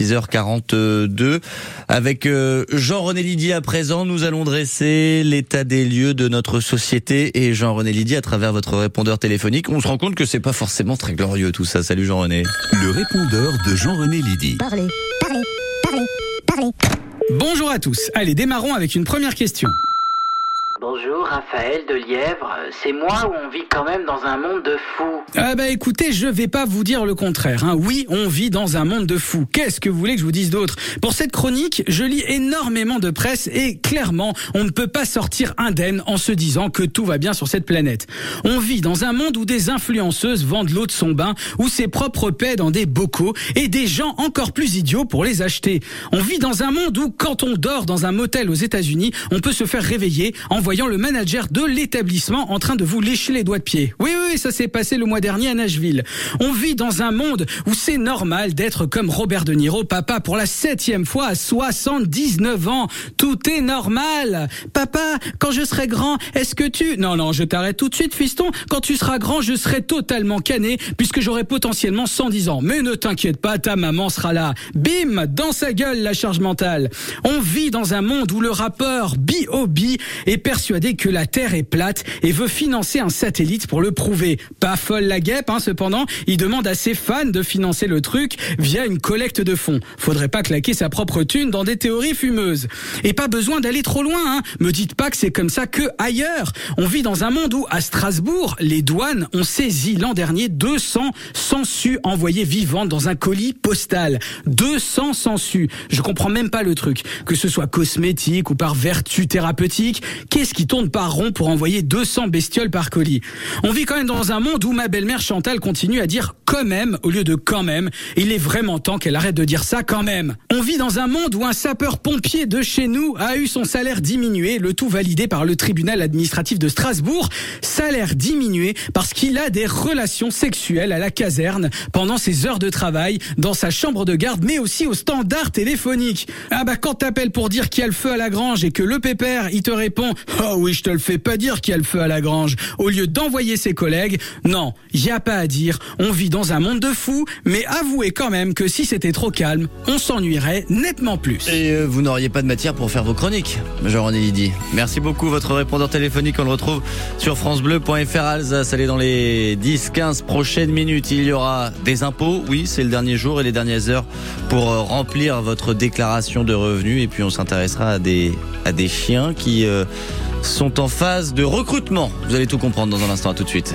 10h42 avec euh, Jean-René Lydie à présent. Nous allons dresser l'état des lieux de notre société et Jean-René Lydie à travers votre répondeur téléphonique. On se rend compte que c'est pas forcément très glorieux tout ça. Salut Jean-René. Le répondeur de Jean-René Lydie. Parlez, parlez, parlez, parlez. Bonjour à tous. Allez, démarrons avec une première question. Bonjour, Raphaël de Lièvre. C'est moi ou on vit quand même dans un monde de fous Ah bah écoutez, je vais pas vous dire le contraire. Hein. Oui, on vit dans un monde de fous. Qu'est-ce que vous voulez que je vous dise d'autre? Pour cette chronique, je lis énormément de presse et clairement, on ne peut pas sortir indemne en se disant que tout va bien sur cette planète. On vit dans un monde où des influenceuses vendent l'eau de son bain ou ses propres paix dans des bocaux et des gens encore plus idiots pour les acheter. On vit dans un monde où quand on dort dans un motel aux États-Unis, on peut se faire réveiller en voyant le manager de l'établissement en train de vous lécher les doigts de pied. Oui, oui, ça s'est passé le mois dernier à Nashville. On vit dans un monde où c'est normal d'être comme Robert De Niro, papa pour la septième fois à 79 ans. Tout est normal. Papa, quand je serai grand, est-ce que tu... Non, non, je t'arrête tout de suite, fiston. Quand tu seras grand, je serai totalement cané puisque j'aurai potentiellement 110 ans. Mais ne t'inquiète pas, ta maman sera là. Bim, dans sa gueule la charge mentale. On vit dans un monde où le rappeur B.O.B. est persuadé que la Terre est plate et veut financer un satellite pour le prouver. Pas folle la guêpe, hein, cependant, il demande à ses fans de financer le truc via une collecte de fonds. Faudrait pas claquer sa propre thune dans des théories fumeuses. Et pas besoin d'aller trop loin, hein. Me dites pas que c'est comme ça que ailleurs. On vit dans un monde où, à Strasbourg, les douanes ont saisi l'an dernier 200 sangsues envoyées vivantes dans un colis postal. 200 sangsues. Je comprends même pas le truc. Que ce soit cosmétique ou par vertu thérapeutique, qu'est-ce qui tourne par rond pour envoyer 200 bestioles par colis. On vit quand même dans un monde où ma belle-mère Chantal continue à dire quand même au lieu de quand même. Il est vraiment temps qu'elle arrête de dire ça quand même. On vit dans un monde où un sapeur-pompier de chez nous a eu son salaire diminué, le tout validé par le tribunal administratif de Strasbourg. Salaire diminué parce qu'il a des relations sexuelles à la caserne pendant ses heures de travail, dans sa chambre de garde, mais aussi au standard téléphonique. Ah bah quand t'appelles pour dire qu'il y a le feu à la grange et que le pépère, il te répond « Oh oui, je te le fais pas dire qu'il y a le feu à la grange », au lieu d'envoyer ses collègues, non, y a pas à dire, on vit un monde de fous, mais avouez quand même que si c'était trop calme, on s'ennuierait nettement plus. Et euh, vous n'auriez pas de matière pour faire vos chroniques, Jean-René Lydie. Merci beaucoup. Votre répondeur téléphonique, on le retrouve sur francebleu.fr Alsace. Allez, dans les 10-15 prochaines minutes, il y aura des impôts. Oui, c'est le dernier jour et les dernières heures pour euh, remplir votre déclaration de revenus. Et puis, on s'intéressera à des, à des chiens qui euh, sont en phase de recrutement. Vous allez tout comprendre dans un instant. À tout de suite.